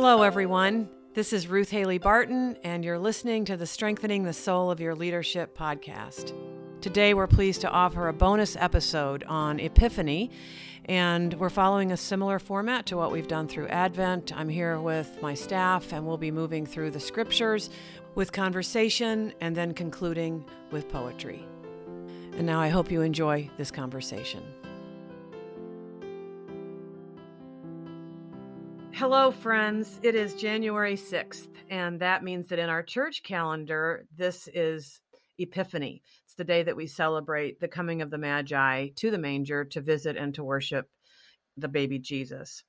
Hello, everyone. This is Ruth Haley Barton, and you're listening to the Strengthening the Soul of Your Leadership podcast. Today, we're pleased to offer a bonus episode on Epiphany, and we're following a similar format to what we've done through Advent. I'm here with my staff, and we'll be moving through the scriptures with conversation and then concluding with poetry. And now I hope you enjoy this conversation. Hello, friends. It is January 6th, and that means that in our church calendar, this is Epiphany. It's the day that we celebrate the coming of the Magi to the manger to visit and to worship the baby Jesus.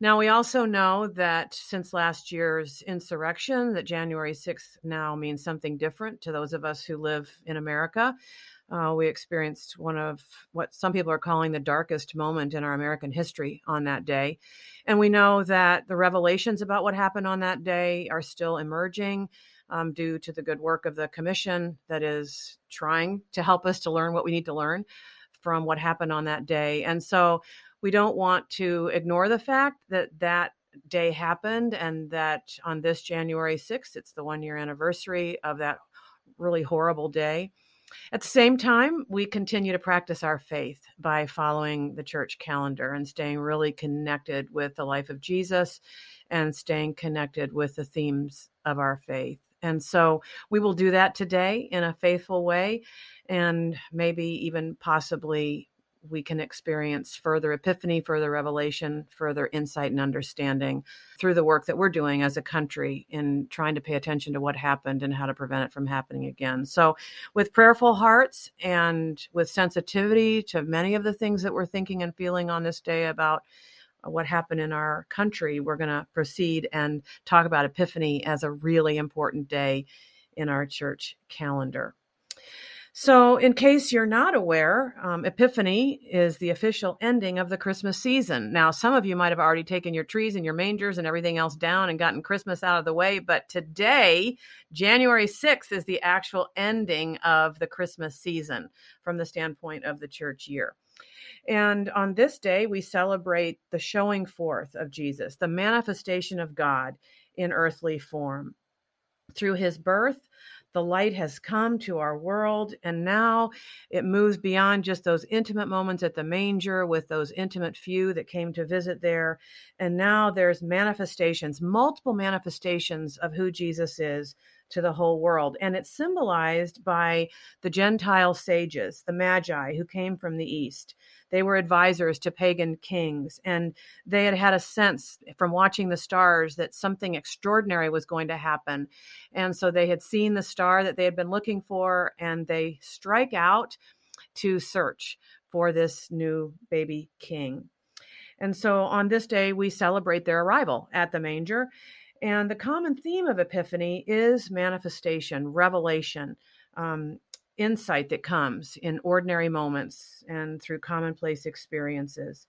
Now, we also know that since last year's insurrection, that January 6th now means something different to those of us who live in America. Uh, we experienced one of what some people are calling the darkest moment in our American history on that day. And we know that the revelations about what happened on that day are still emerging um, due to the good work of the commission that is trying to help us to learn what we need to learn from what happened on that day. And so we don't want to ignore the fact that that day happened and that on this January 6th, it's the one year anniversary of that really horrible day. At the same time, we continue to practice our faith by following the church calendar and staying really connected with the life of Jesus and staying connected with the themes of our faith. And so we will do that today in a faithful way and maybe even possibly we can experience further epiphany, further revelation, further insight and understanding through the work that we're doing as a country in trying to pay attention to what happened and how to prevent it from happening again. So, with prayerful hearts and with sensitivity to many of the things that we're thinking and feeling on this day about uh, what happened in our country, we're going to proceed and talk about Epiphany as a really important day in our church calendar. So, in case you're not aware, um, Epiphany is the official ending of the Christmas season. Now, some of you might have already taken your trees and your mangers and everything else down and gotten Christmas out of the way, but today, January 6th, is the actual ending of the Christmas season from the standpoint of the church year. And on this day, we celebrate the showing forth of Jesus, the manifestation of God in earthly form. Through his birth, the light has come to our world, and now it moves beyond just those intimate moments at the manger with those intimate few that came to visit there. And now there's manifestations, multiple manifestations of who Jesus is to the whole world. And it's symbolized by the Gentile sages, the Magi, who came from the East. They were advisors to pagan kings, and they had had a sense from watching the stars that something extraordinary was going to happen. And so they had seen the star that they had been looking for, and they strike out to search for this new baby king. And so on this day, we celebrate their arrival at the manger. And the common theme of Epiphany is manifestation, revelation. Um, insight that comes in ordinary moments and through commonplace experiences.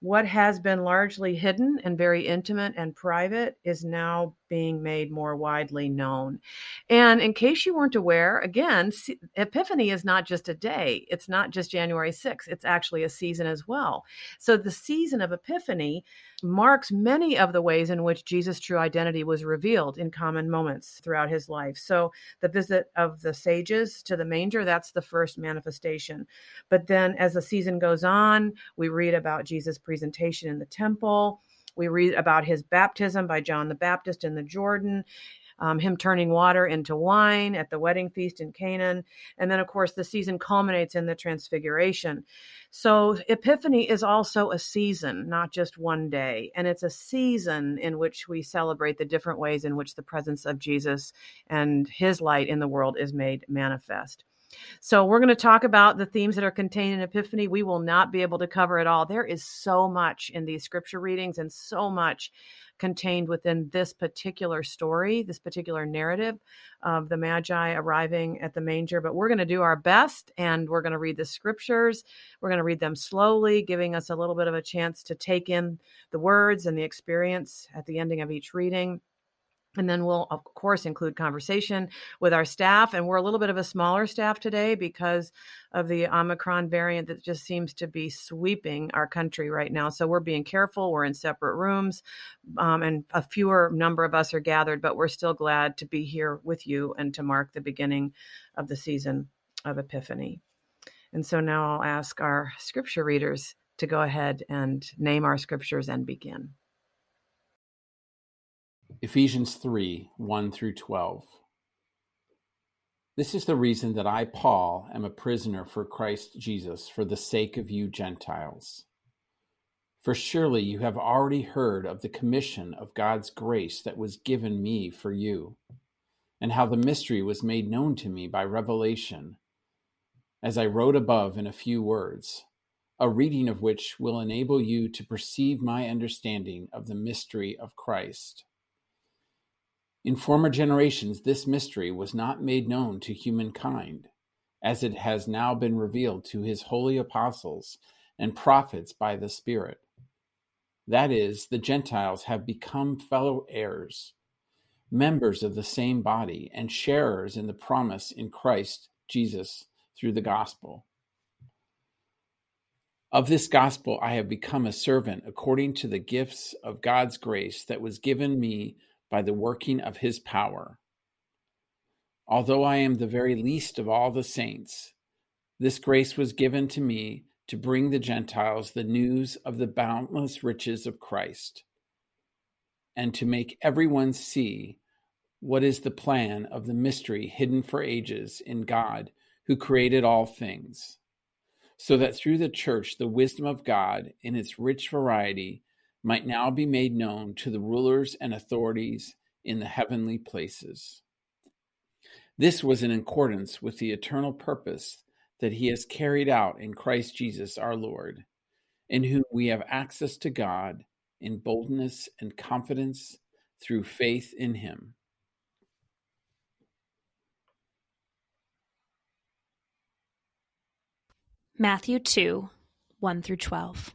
What has been largely hidden and very intimate and private is now being made more widely known. And in case you weren't aware, again, Epiphany is not just a day, it's not just January 6th, it's actually a season as well. So the season of Epiphany marks many of the ways in which Jesus' true identity was revealed in common moments throughout his life. So the visit of the sages to the manger, that's the first manifestation. But then as the season goes on, we read about Jesus' presentation in the temple we read about his baptism by John the Baptist in the Jordan. Um, him turning water into wine at the wedding feast in Canaan. And then, of course, the season culminates in the Transfiguration. So, Epiphany is also a season, not just one day. And it's a season in which we celebrate the different ways in which the presence of Jesus and his light in the world is made manifest. So, we're going to talk about the themes that are contained in Epiphany. We will not be able to cover it all. There is so much in these scripture readings and so much contained within this particular story, this particular narrative of the Magi arriving at the manger. But we're going to do our best and we're going to read the scriptures. We're going to read them slowly, giving us a little bit of a chance to take in the words and the experience at the ending of each reading. And then we'll, of course, include conversation with our staff. And we're a little bit of a smaller staff today because of the Omicron variant that just seems to be sweeping our country right now. So we're being careful. We're in separate rooms, um, and a fewer number of us are gathered, but we're still glad to be here with you and to mark the beginning of the season of Epiphany. And so now I'll ask our scripture readers to go ahead and name our scriptures and begin. Ephesians 3 1 through 12. This is the reason that I, Paul, am a prisoner for Christ Jesus for the sake of you Gentiles. For surely you have already heard of the commission of God's grace that was given me for you, and how the mystery was made known to me by revelation, as I wrote above in a few words, a reading of which will enable you to perceive my understanding of the mystery of Christ in former generations, this mystery was not made known to humankind, as it has now been revealed to his holy apostles and prophets by the Spirit. That is, the Gentiles have become fellow heirs, members of the same body, and sharers in the promise in Christ Jesus through the gospel. Of this gospel I have become a servant according to the gifts of God's grace that was given me by the working of his power. Although I am the very least of all the saints, this grace was given to me to bring the Gentiles the news of the boundless riches of Christ, and to make everyone see what is the plan of the mystery hidden for ages in God who created all things, so that through the church the wisdom of God in its rich variety might now be made known to the rulers and authorities in the heavenly places. This was in accordance with the eternal purpose that he has carried out in Christ Jesus our Lord, in whom we have access to God in boldness and confidence through faith in him. Matthew 2 1 through 12.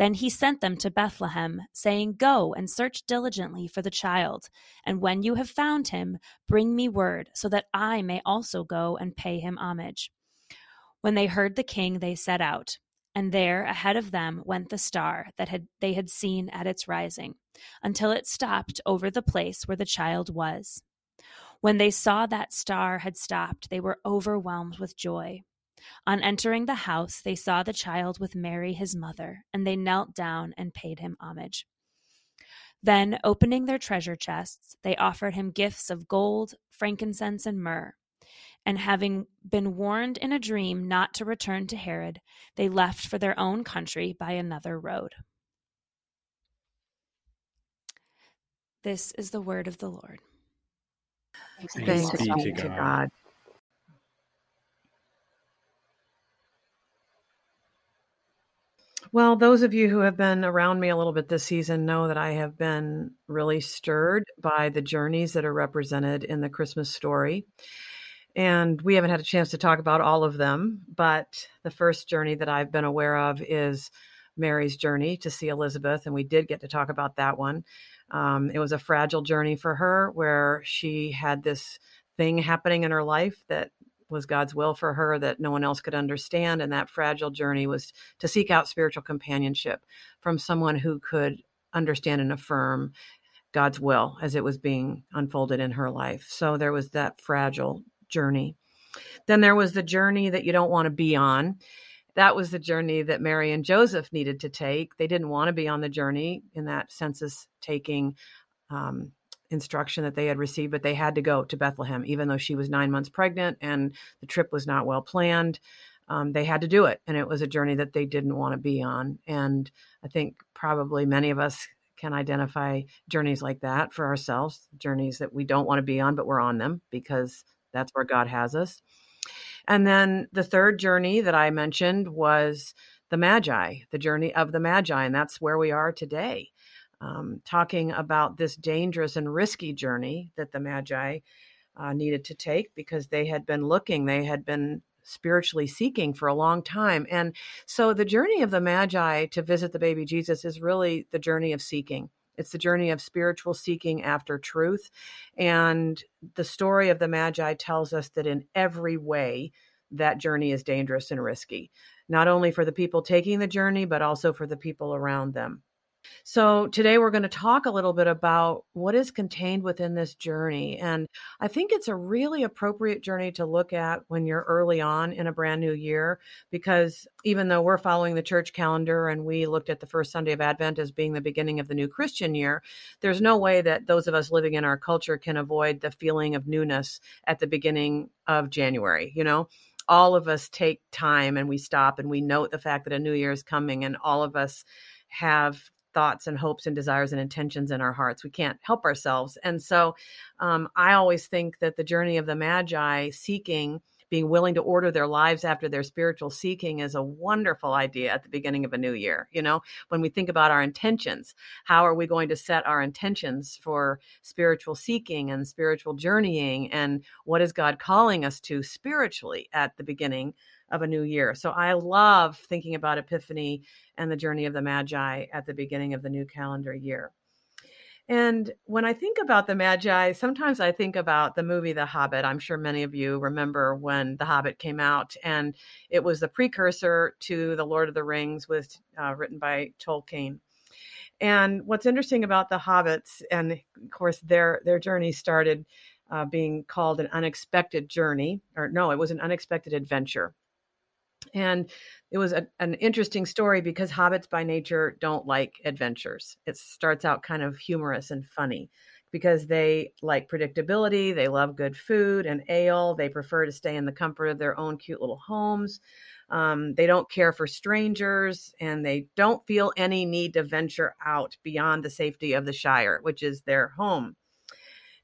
Then he sent them to Bethlehem, saying, Go and search diligently for the child, and when you have found him, bring me word, so that I may also go and pay him homage. When they heard the king, they set out. And there ahead of them went the star that had, they had seen at its rising, until it stopped over the place where the child was. When they saw that star had stopped, they were overwhelmed with joy. On entering the house, they saw the child with Mary, his mother, and they knelt down and paid him homage. Then, opening their treasure chests, they offered him gifts of gold, frankincense, and myrrh. And having been warned in a dream not to return to Herod, they left for their own country by another road. This is the word of the Lord. Thanks, Thanks be to God. God. Well, those of you who have been around me a little bit this season know that I have been really stirred by the journeys that are represented in the Christmas story. And we haven't had a chance to talk about all of them, but the first journey that I've been aware of is Mary's journey to see Elizabeth, and we did get to talk about that one. Um, it was a fragile journey for her where she had this thing happening in her life that was God's will for her that no one else could understand. And that fragile journey was to seek out spiritual companionship from someone who could understand and affirm God's will as it was being unfolded in her life. So there was that fragile journey. Then there was the journey that you don't want to be on. That was the journey that Mary and Joseph needed to take. They didn't want to be on the journey in that census taking um, instruction that they had received, but they had to go to Bethlehem, even though she was nine months pregnant and the trip was not well planned. Um, they had to do it, and it was a journey that they didn't want to be on. And I think probably many of us can identify journeys like that for ourselves, journeys that we don't want to be on, but we're on them because that's where God has us. And then the third journey that I mentioned was the Magi, the journey of the Magi, and that's where we are today. Um, talking about this dangerous and risky journey that the Magi uh, needed to take because they had been looking, they had been spiritually seeking for a long time. And so the journey of the Magi to visit the baby Jesus is really the journey of seeking. It's the journey of spiritual seeking after truth. And the story of the Magi tells us that in every way, that journey is dangerous and risky, not only for the people taking the journey, but also for the people around them. So, today we're going to talk a little bit about what is contained within this journey. And I think it's a really appropriate journey to look at when you're early on in a brand new year, because even though we're following the church calendar and we looked at the first Sunday of Advent as being the beginning of the new Christian year, there's no way that those of us living in our culture can avoid the feeling of newness at the beginning of January. You know, all of us take time and we stop and we note the fact that a new year is coming, and all of us have thoughts and hopes and desires and intentions in our hearts. We can't help ourselves. And so um, I always think that the journey of the Magi seeking, being willing to order their lives after their spiritual seeking is a wonderful idea at the beginning of a new year. You know, when we think about our intentions, how are we going to set our intentions for spiritual seeking and spiritual journeying? And what is God calling us to spiritually at the beginning of a new year. So I love thinking about Epiphany and the journey of the Magi at the beginning of the new calendar year. And when I think about the Magi, sometimes I think about the movie The Hobbit. I'm sure many of you remember when The Hobbit came out, and it was the precursor to The Lord of the Rings, was uh, written by Tolkien. And what's interesting about the hobbits, and of course their their journey started uh, being called an unexpected journey, or no, it was an unexpected adventure. And it was a, an interesting story because hobbits by nature don't like adventures. It starts out kind of humorous and funny because they like predictability, they love good food and ale, they prefer to stay in the comfort of their own cute little homes. Um, they don't care for strangers and they don't feel any need to venture out beyond the safety of the Shire, which is their home.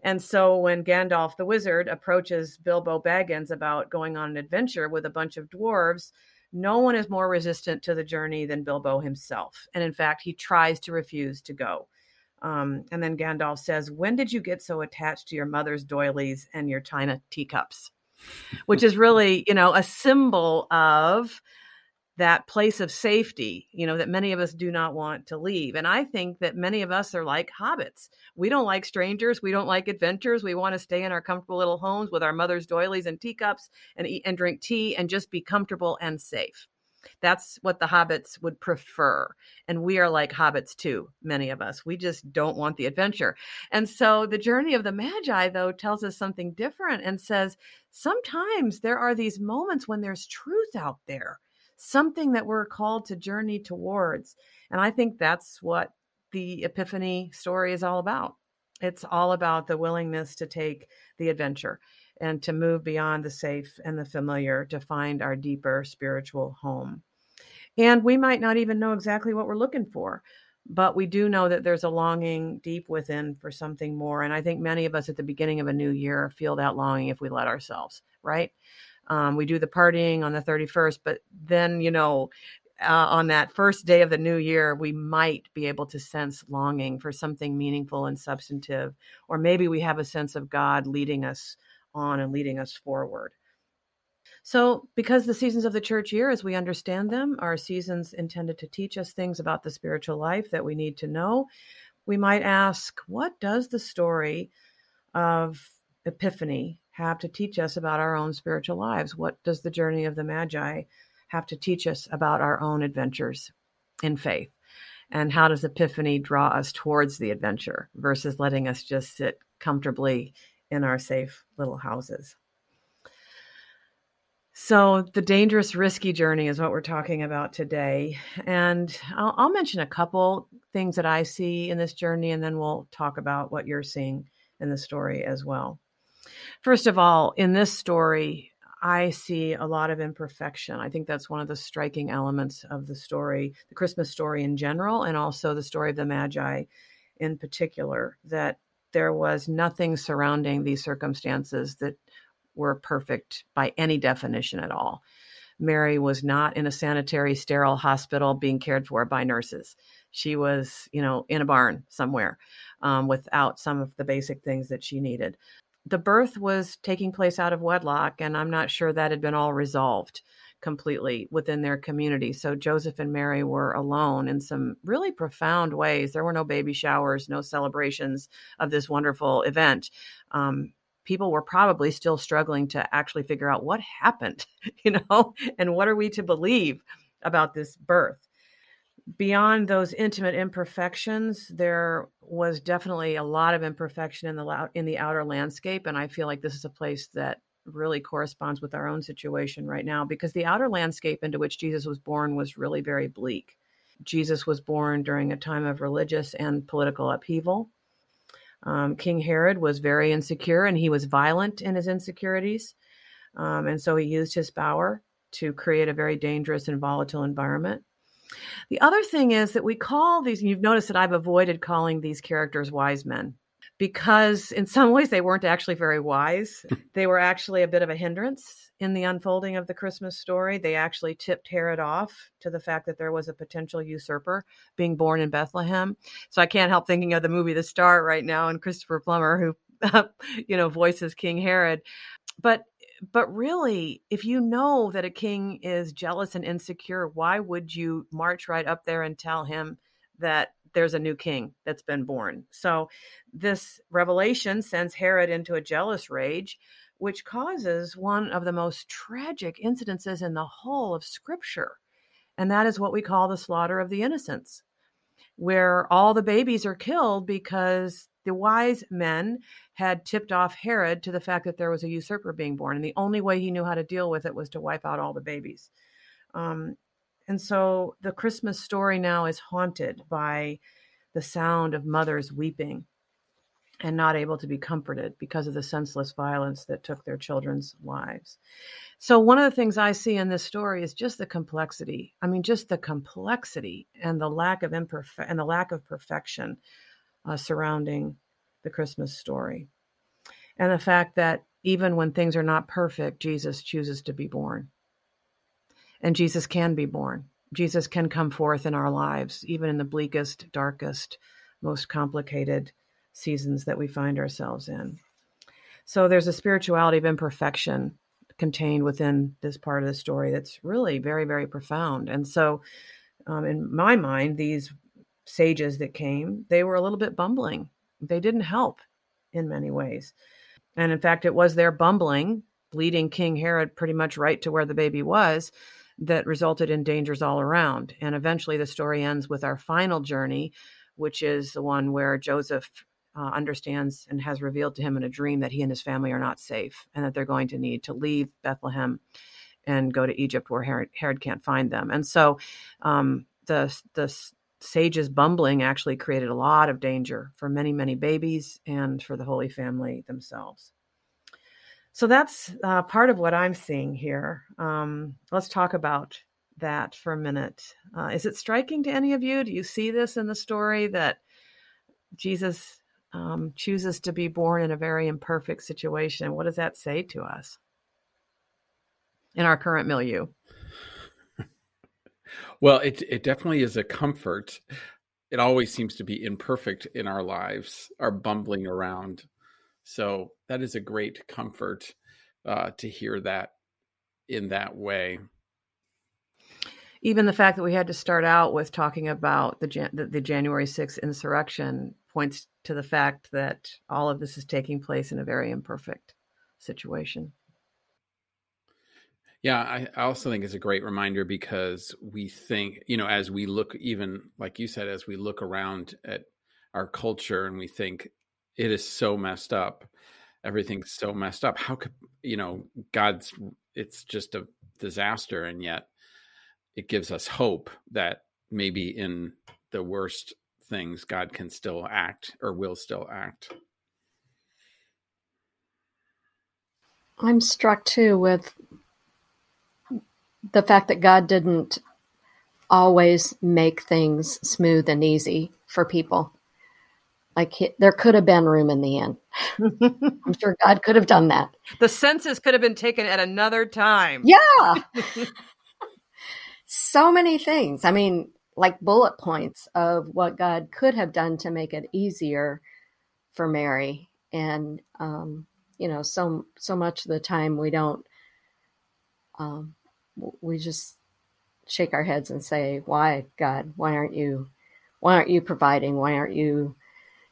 And so when Gandalf the wizard approaches Bilbo Baggins about going on an adventure with a bunch of dwarves, no one is more resistant to the journey than Bilbo himself. And in fact, he tries to refuse to go. Um, and then Gandalf says, When did you get so attached to your mother's doilies and your china teacups? Which is really, you know, a symbol of that place of safety, you know, that many of us do not want to leave. And I think that many of us are like hobbits. We don't like strangers. We don't like adventures. We want to stay in our comfortable little homes with our mother's doilies and teacups and eat and drink tea and just be comfortable and safe. That's what the hobbits would prefer. And we are like hobbits too, many of us. We just don't want the adventure. And so the journey of the Magi, though, tells us something different and says sometimes there are these moments when there's truth out there something that we're called to journey towards. And I think that's what the Epiphany story is all about. It's all about the willingness to take the adventure and to move beyond the safe and the familiar to find our deeper spiritual home. And we might not even know exactly what we're looking for, but we do know that there's a longing deep within for something more. And I think many of us at the beginning of a new year feel that longing if we let ourselves, right? Um, we do the partying on the 31st, but then, you know, uh, on that first day of the new year, we might be able to sense longing for something meaningful and substantive, or maybe we have a sense of God leading us on and leading us forward. So, because the seasons of the church year, as we understand them, are seasons intended to teach us things about the spiritual life that we need to know, we might ask, what does the story of Epiphany have to teach us about our own spiritual lives? What does the journey of the Magi have to teach us about our own adventures in faith? And how does Epiphany draw us towards the adventure versus letting us just sit comfortably in our safe little houses? So, the dangerous, risky journey is what we're talking about today. And I'll, I'll, mention a couple things that I see in this journey, and then we'll talk about what you're seeing in the story as well. First of all, in this story, I see a lot of imperfection. I think that's one of the striking elements of the story, the Christmas story in general, and also the story of the Magi in particular, that there was nothing surrounding these circumstances that were perfect by any definition at all. Mary was not in a sanitary, sterile hospital being cared for by nurses. She was, you know, in a barn somewhere um, without some of the basic things that she needed. The birth was taking place out of wedlock, and I'm not sure that had been all resolved completely within their community. So Joseph and Mary were alone in some really profound ways. There were no baby showers, no celebrations of this wonderful event. Um, people were probably still struggling to actually figure out what happened, you know, and what are we to believe about this birth. Beyond those intimate imperfections, there was definitely a lot of imperfection in the in the outer landscape, and I feel like this is a place that really corresponds with our own situation right now because the outer landscape into which Jesus was born was really very bleak. Jesus was born during a time of religious and political upheaval. Um, King Herod was very insecure and he was violent in his insecurities. Um, and so he used his power to create a very dangerous and volatile environment. The other thing is that we call these, and you've noticed that I've avoided calling these characters wise men because in some ways they weren't actually very wise. Hmm. they were actually a bit of a hindrance in the unfolding of the Christmas story. They actually tipped Herod off to the fact that there was a potential usurper being born in Bethlehem. So I can't help thinking of the movie The Star right now and Christopher Plummer who you know voices King Herod. But but really, if you know that a king is jealous and insecure, why would you march right up there and tell him that there's a new king that's been born. So this revelation sends Herod into a jealous rage, which causes one of the most tragic incidences in the whole of Scripture. And that is what we call the slaughter of the innocents, where all the babies are killed because the wise men had tipped off Herod to the fact that there was a usurper being born. And the only way he knew how to deal with it was to wipe out all the babies. Um, and so the Christmas story now is haunted by the sound of mothers weeping and not able to be comforted because of the senseless violence that took their children's lives. So, one of the things I see in this story is just the complexity. I mean, just the complexity and the lack of imperfect and the lack of perfection uh, surrounding the Christmas story, and the fact that even when things are not perfect, Jesus chooses to be born. And Jesus can be born. Jesus can come forth in our lives, even in the bleakest, darkest, most complicated seasons that we find ourselves in. So there's a spirituality of imperfection contained within this part of the story that's really very, very profound. And so, um, in my mind, these sages that came, they were a little bit bumbling. They didn't help in many ways. And in fact, it was their bumbling, leading King Herod pretty much right to where the baby was, that resulted in dangers all around. And eventually, the story ends with our final journey, which is the one where Joseph uh, understands and has revealed to him in a dream that he and his family are not safe and that they're going to need to leave Bethlehem and go to Egypt where Herod, Herod can't find them. And so um, the, the sage's bumbling actually created a lot of danger for many, many babies and for the Holy Family themselves. So that's uh, part of what I'm seeing here. Um, let's talk about that for a minute. Uh, is it striking to any of you? Do you see this in the story that Jesus um, chooses to be born in a very imperfect situation? What does that say to us in our current milieu? Well, it it definitely is a comfort. It always seems to be imperfect in our lives, our bumbling around so that is a great comfort uh, to hear that in that way. Even the fact that we had to start out with talking about the, Jan- the, the January 6th insurrection points to the fact that all of this is taking place in a very imperfect situation. Yeah, I, also think it's a great reminder because we think, you know, as we look, even like you said, as we look around at our culture and we think it is so messed up everything's so messed up how could you know god's it's just a disaster and yet it gives us hope that maybe in the worst things god can still act or will still act i'm struck too with the fact that god didn't always make things smooth and easy for people like there could have been room in the inn. I'm sure God could have done that. The census could have been taken at another time. Yeah. so many things. I mean, like bullet points of what God could have done to make it easier for Mary. And um, you know, so so much of the time we don't um, we just shake our heads and say, "Why, God? Why aren't you? Why aren't you providing? Why aren't you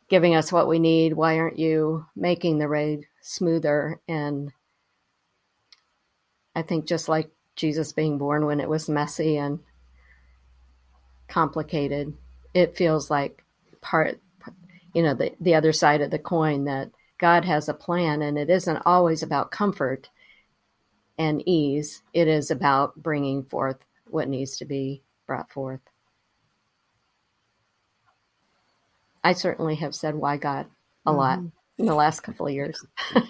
giving us what we need. Why aren't you making the raid smoother? And I think just like Jesus being born when it was messy and complicated, it feels like part, you know, the, the other side of the coin that God has a plan and it isn't always about comfort and ease. It is about bringing forth what needs to be brought forth. I certainly have said why God a mm-hmm. lot in the last couple of years.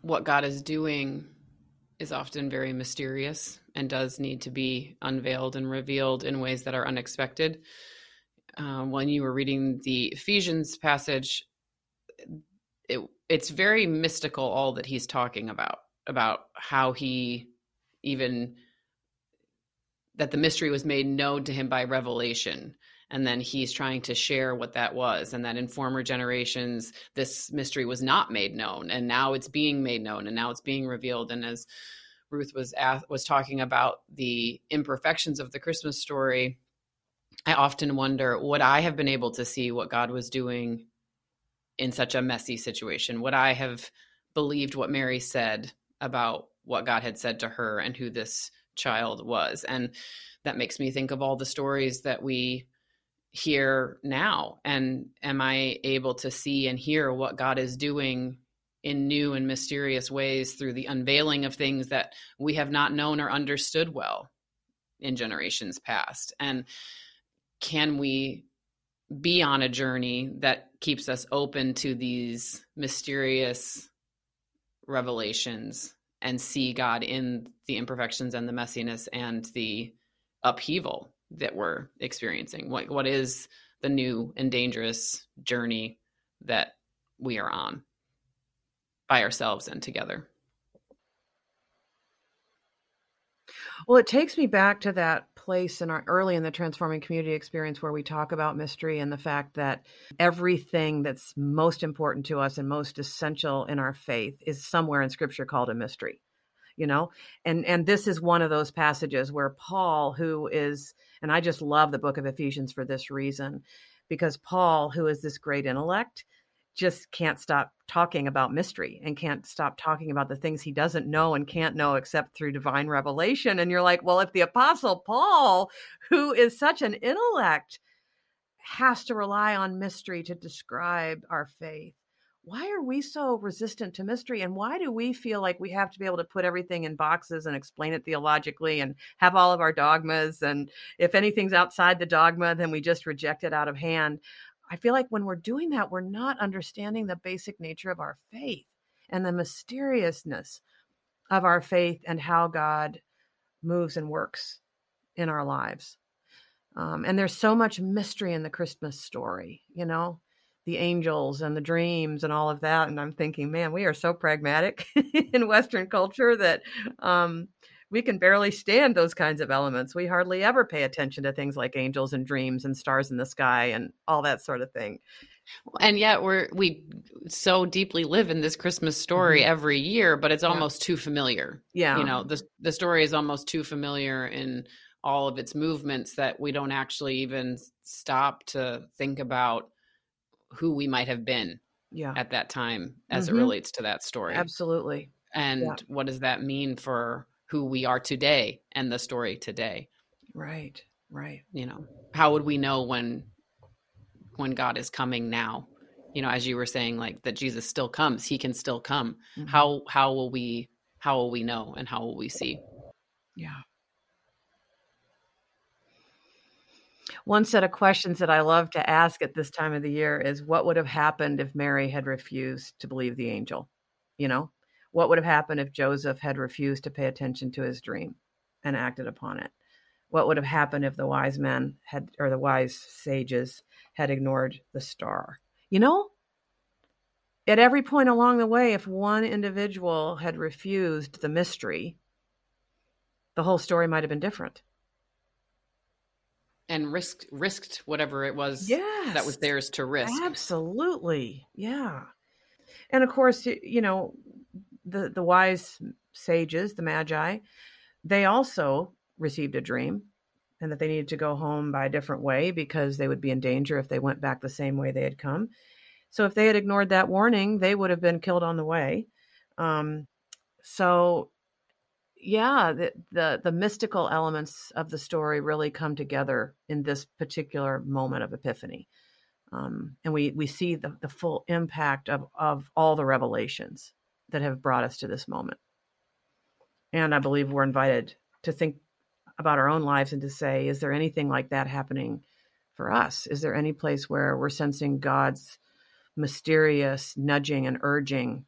what God is doing is often very mysterious and does need to be unveiled and revealed in ways that are unexpected. Um, when you were reading the Ephesians passage, it, it's very mystical, all that he's talking about, about how he even that the mystery was made known to him by revelation and then he's trying to share what that was and that in former generations this mystery was not made known and now it's being made known and now it's being revealed and as ruth was was talking about the imperfections of the christmas story i often wonder would i have been able to see what god was doing in such a messy situation? Would i have believed what mary said about what god had said to her and who this child was? And that makes me think of all the stories that we hear now. And am i able to see and hear what god is doing in new and mysterious ways through the unveiling of things that we have not known or understood well in generations past. And can we be on a journey that keeps us open to these mysterious revelations and see God in the imperfections and the messiness and the upheaval that we're experiencing? What what is the new and dangerous journey that we are on by ourselves and together. Well it takes me back to that place in our early in the transforming community experience where we talk about mystery and the fact that everything that's most important to us and most essential in our faith is somewhere in scripture called a mystery you know? And and this is one of those passages where paul who is and i just love the book of ephesians for this reason because paul who is this great intellect just can't stop talking about mystery and can't stop talking about the things he doesn't know and can't know except through divine revelation. And you're like well if the apostle paul who is such an intellect has to rely on mystery to describe our faith why are we so resistant to mystery? And why do we feel like we have to be able to put everything in boxes and explain it theologically and have all of our dogmas? And if anything's outside the dogma then we just reject it out of hand i feel like when we're doing that we're not understanding the basic nature of our faith and the mysteriousness of our faith and how god moves and works in our lives um, and there's so much mystery in the christmas story you know the angels and the dreams and all of that. And I'm thinking, man, we are so pragmatic in Western culture that um, we can barely stand those kinds of elements. We hardly ever pay attention to things like angels and dreams and stars in the sky and all that sort of thing. And yet we're we so deeply live in this Christmas story mm-hmm. every year, but it's almost yeah. too familiar. Yeah. You know, the the story is almost too familiar in all of its movements that we don't actually even stop to think about who we might have been yeah. at that time as mm-hmm. it relates to that story. Absolutely. And yeah. what does that mean for who we are today and the story today? Right. Right. You know, how would we know when when God is coming now? you know, as you were saying, like that Jesus still comes, he can still come. Mhm. How how will we how will we know and how will we see? Yeah. One set of questions that I love to ask at this time of the year is what would have happened if Mary had refused to believe the angel? You know, what would have happened if Joseph had refused to pay attention to his dream and acted upon it? What would have happened if the wise men had, or the wise sages had ignored the star? You know, at every point along the way, if one individual had refused the mystery, the whole story might have been different. And risked risked whatever it was Yes. that was theirs to risk. Absolutely. Yeah. And of course, you know, the the wise sages, the magi, they also received a dream and that they needed to go home by a different way because they would be in danger if they went back the same way they had come. So if they had ignored that warning, they would have been killed on the way. Um, so yeah, the, the the mystical elements of the story really come together in this particular moment of epiphany um, and we we see the, the full impact of of all the revelations that have brought us to this moment. And i believe we're invited to think about our own lives and to say is there anything like that happening for us? Is there any place where we're sensing god's mysterious nudging and urging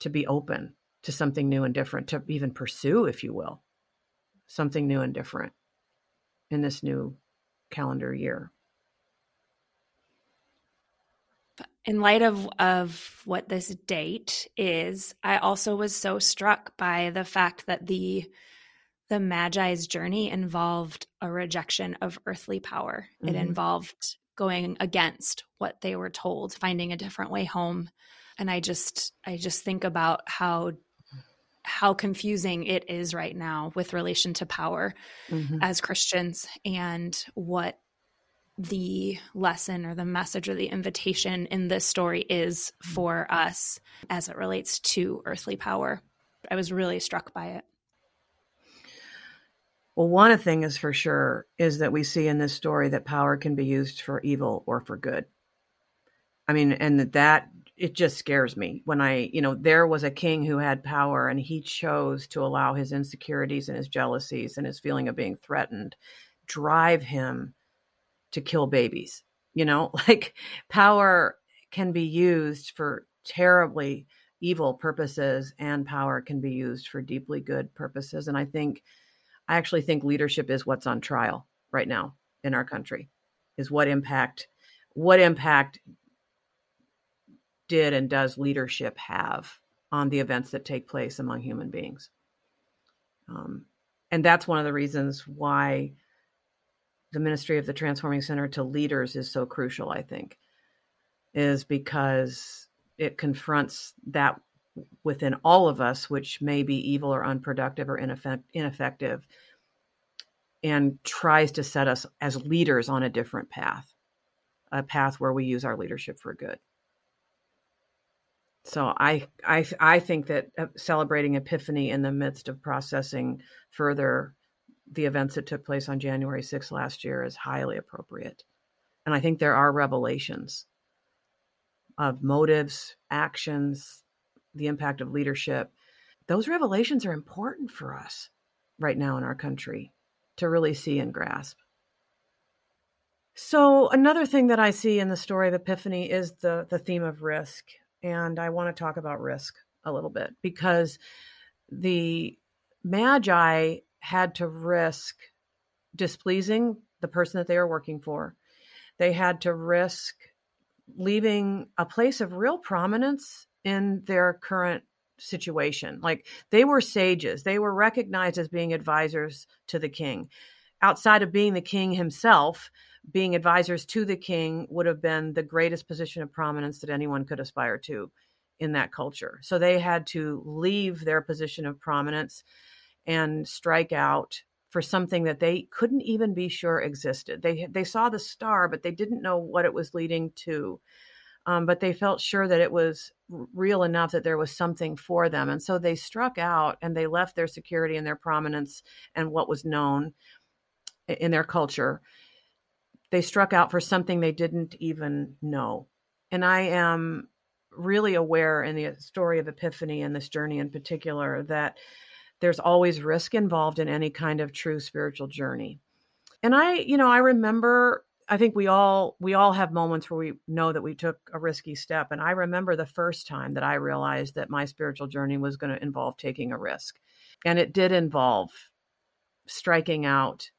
to be open to something new and different to even pursue if you will something new and different in this new calendar year in light of of what this date is i also was so struck by the fact that the the magi's journey involved a rejection of earthly power it Mhm. involved going against what they were told finding a different way home and i just i just think about how how confusing it is right now with relation to power Mhm. as Christians and what the lesson or the message or the invitation in this story is for us as it relates to earthly power. I was really struck by it. Well, one thing is for sure is that we see in this story that power can be used for evil or for good. I mean, and that it just scares me when I, you know, there was a king who had power and he chose to allow his insecurities and his jealousies and his feeling of being threatened drive him to kill babies. You know, like power can be used for terribly evil purposes and power can be used for deeply good purposes. And I think I actually think leadership is what's on trial right now in our country. Is what impact what impact did and does leadership have on the events that take place among human beings? Um, and that's one of the reasons why the ministry of the Transforming Center to leaders is so crucial, I think, is because it confronts that within all of us, which may be evil or unproductive or ineffect- ineffective, and tries to set us as leaders on a different path, a path where we use our leadership for good. So I I I think that uh, celebrating Epiphany in the midst of processing further the events that took place on January 6th last year is highly appropriate. And I think there are revelations of motives, actions, the impact of leadership. Those revelations are important for us right now in our country to really see and grasp. So another thing that I see in the story of Epiphany is the the theme of risk, and I want to talk about risk a little bit because the Magi had to risk displeasing the person that they were working for. They had to risk leaving a place of real prominence in their current situation. Like they were sages, they were recognized as being advisors to the king. Outside of being the king himself, being advisors to the king would have been the greatest position of prominence that anyone could aspire to in that culture. So they had to leave their position of prominence and strike out for something that they couldn't even be sure existed. They they saw the star, but they didn't know what it was leading to. Um, but they felt sure that it was real enough that there was something for them, and so they struck out and they left their security and their prominence and what was known in their culture. They struck out for something they didn't even know, And I am really aware in the story of Epiphany and this journey in particular that there's always risk involved in any kind of true spiritual journey. And I, you know, I remember I think we all we all have moments where we know that we took a risky step and I remember the first time that I realized that my spiritual journey was going to involve taking a risk. And it did involve striking out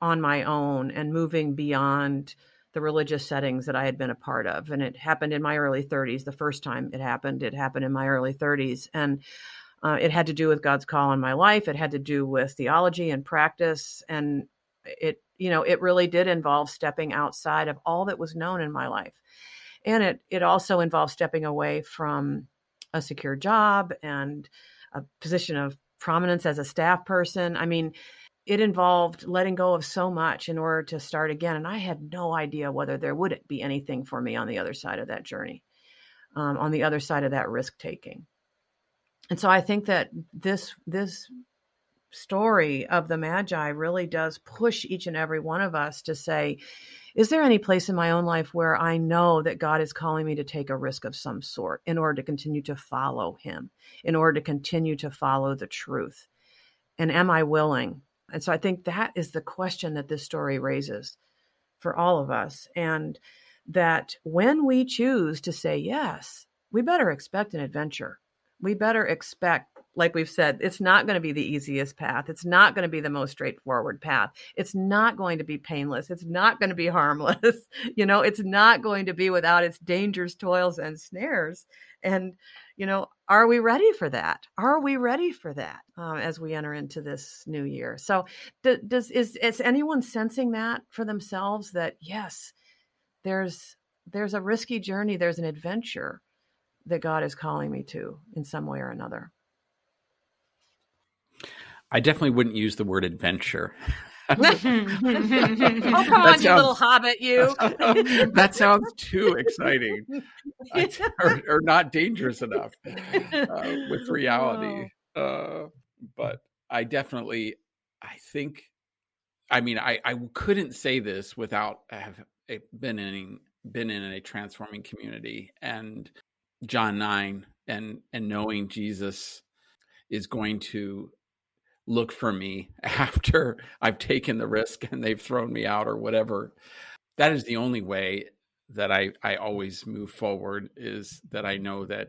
on my own and moving beyond the religious settings that I had been a part of. And it happened in my early 30s. The first time it happened, it happened in my early 30s. And uh, it had to do with God's call on my life. It had to do with theology and practice. And it, you know, it really did involve stepping outside of all that was known in my life. And it, it also involved stepping away from a secure job and a position of prominence as a staff person. I mean, it involved letting go of so much in order to start again. And I had no idea whether there would be anything for me on the other side of that journey, um, on the other side of that risk taking. And so I think that this this story of the Magi really does push each and every one of us to say, is there any place in my own life where I know that God is calling me to take a risk of some sort in order to continue to follow Him, in order to continue to follow the truth? And am I willing and so I think that is the question that this story raises for all of us. And that when we choose to say yes, we better expect an adventure. We better expect, like we've said, it's not going to be the easiest path. It's not going to be the most straightforward path. It's not going to be painless. It's not going to be harmless. you know, it's not going to be without its dangers, toils, and snares. And you know, are we ready for that? Are we ready for that um, as we enter into this new year? So, does is is anyone sensing that for themselves? That yes, there's there's a risky journey, there's an adventure that God is calling me to in some way or another. I definitely wouldn't use the word adventure. oh, come on, sounds, you little hobbit, you. that sounds too exciting or, or, not dangerous enough uh, with reality. Uh, but I definitely, I think, I mean, I, I couldn't say this without have eh, been in been in a transforming community and John nine and and knowing Jesus is going to look for me after I've taken the risk and they've thrown me out or whatever. That is the only way that I, I always move forward is that I know that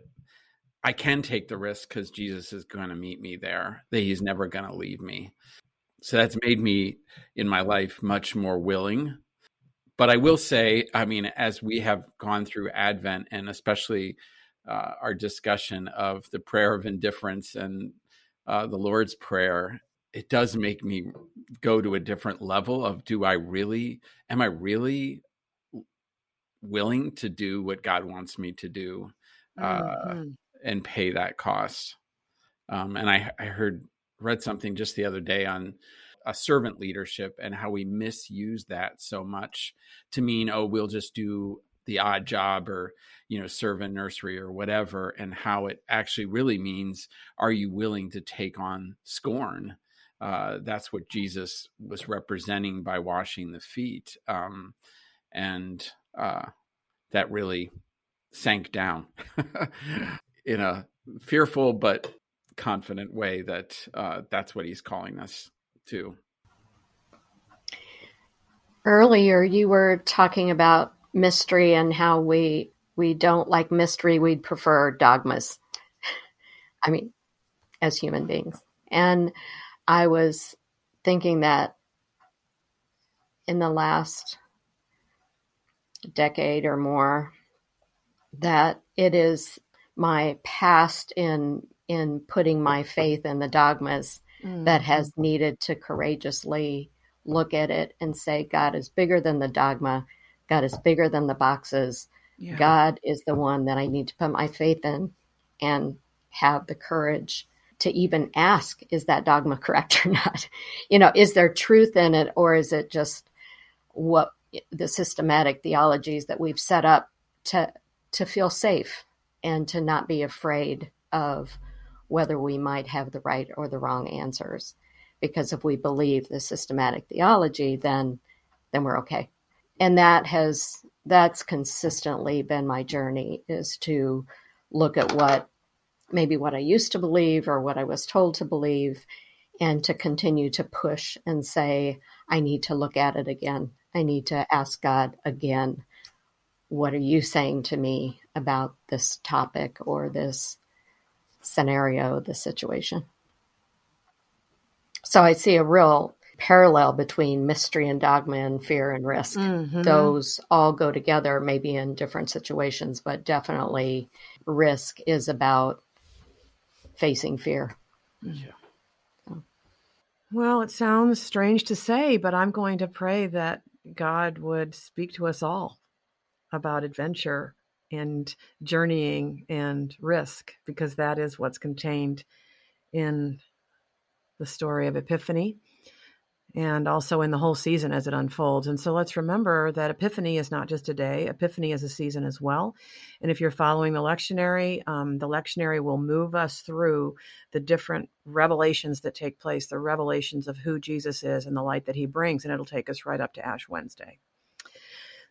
I can take the risk because Jesus is going to meet me there, that he's never going to leave me. So that's made me in my life much more willing. But I will say, I mean, as we have gone through Advent and especially uh, our discussion of the prayer of indifference and uh, the Lord's Prayer, it does make me go to a different level of do I really, am I really willing to do what God wants me to do uh, mm-hmm. and pay that cost? Um, and I, I heard, read something just the other day on a servant leadership and how we misuse that so much to mean, oh, we'll just do the odd job or you know serve in nursery or whatever and how it actually really means are you willing to take on scorn? Uh, that's what jesus was representing by washing the feet um, and uh, that really sank down in a fearful but confident way that uh, that's what he's calling us to. Earlier you were talking about mystery and how we we don't like mystery we'd prefer dogmas. I mean as human beings. And i was thinking that in the last decade or more that it is my past in in putting my faith in the dogmas mm-hmm. that has needed to courageously look at it and say god is bigger than the dogma God is bigger than the boxes. Yeah. God is the one that I need to put my faith in and have the courage to even ask, is that dogma correct or not? You know, is there truth in it or is it just what the systematic theologies that we've set up to to feel safe and to not be afraid of whether we might have the right or the wrong answers because if we believe the systematic theology then then we're okay and that has that's consistently been my journey is to look at what maybe what I used to believe or what I was told to believe and to continue to push and say, I need to look at it again. I need to ask God again, what are you saying to me about this topic or this scenario, this situation? So I see a real parallel between mystery and dogma and fear and risk. Mm-hmm. Those all go together, maybe in different situations, but definitely risk is about facing fear. Yeah. Well, it sounds strange to say, but I'm going to pray that God would speak to us all about adventure and journeying and risk, because that is what's contained in the story of Epiphany and also in the whole season as it unfolds. And so let's remember that Epiphany is not just a day, Epiphany is a season as well. And if you're following the lectionary, um, the lectionary will move us through the different revelations that take place, the revelations of who Jesus is and the light that he brings. And it'll take us right up to Ash Wednesday.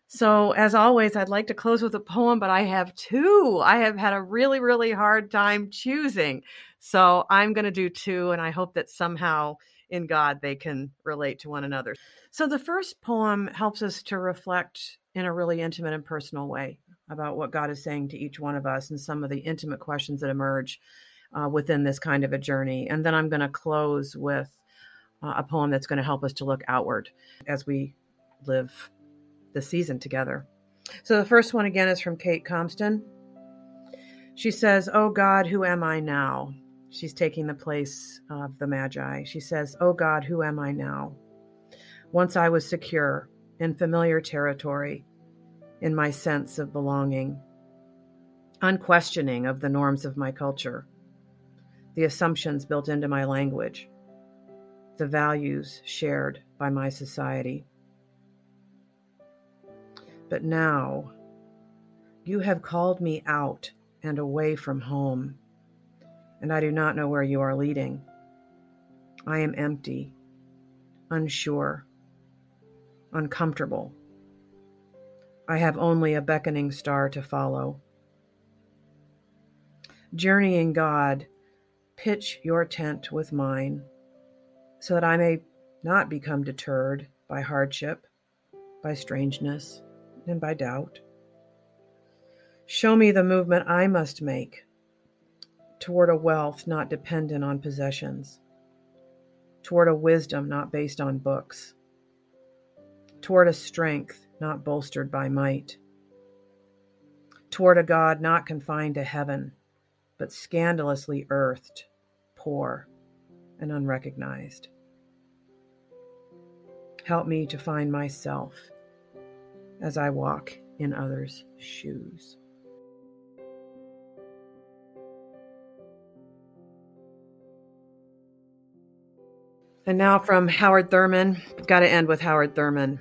So, as always, I'd like to close with a poem, but I have two. I have had a really, really hard time choosing. So, I'm going to do two, and I hope that somehow in God they can relate to one another. So the first poem helps us to reflect in a really intimate and personal way about what God is saying to each one of us and some of the intimate questions that emerge uh, within this kind of a journey. And then I'm going to close with uh, a poem that's going to help us to look outward as we live the season together. So the first one again is from Kate Compston. She says, Oh God, who am I now? She's taking the place of the Magi. She says, Oh God, who am I now? Once I was secure in familiar territory, in my sense of belonging, unquestioning of the norms of my culture, the assumptions built into my language, the values shared by my society. But now, you have called me out and away from home and I do not know where you are leading. I am empty, unsure, uncomfortable. I have only a beckoning star to follow. Journeying God, pitch your tent with mine, so that I may not become deterred by hardship, by strangeness, and by doubt. Show me the movement I must make toward a wealth not dependent on possessions, toward a wisdom not based on books, toward a strength not bolstered by might, toward a God not confined to heaven, but scandalously earthed, poor, and unrecognized. Help me to find myself as I walk in others' shoes. And now from Howard Thurman, I've got to end with Howard Thurman,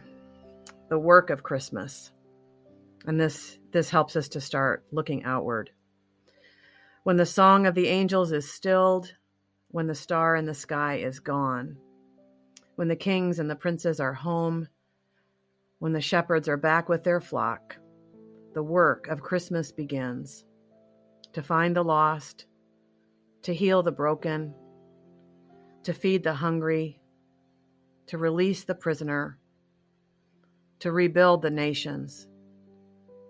the work of Christmas. And this this helps us to start looking outward. When the song of the angels is stilled, when the star in the sky is gone, when the kings and the princes are home, when the shepherds are back with their flock, the work of Christmas begins to find the lost, to heal the broken, to feed the hungry, to release the prisoner, to rebuild the nations,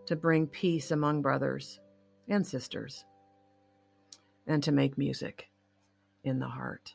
to bring peace among brothers and sisters, and to make music in the heart.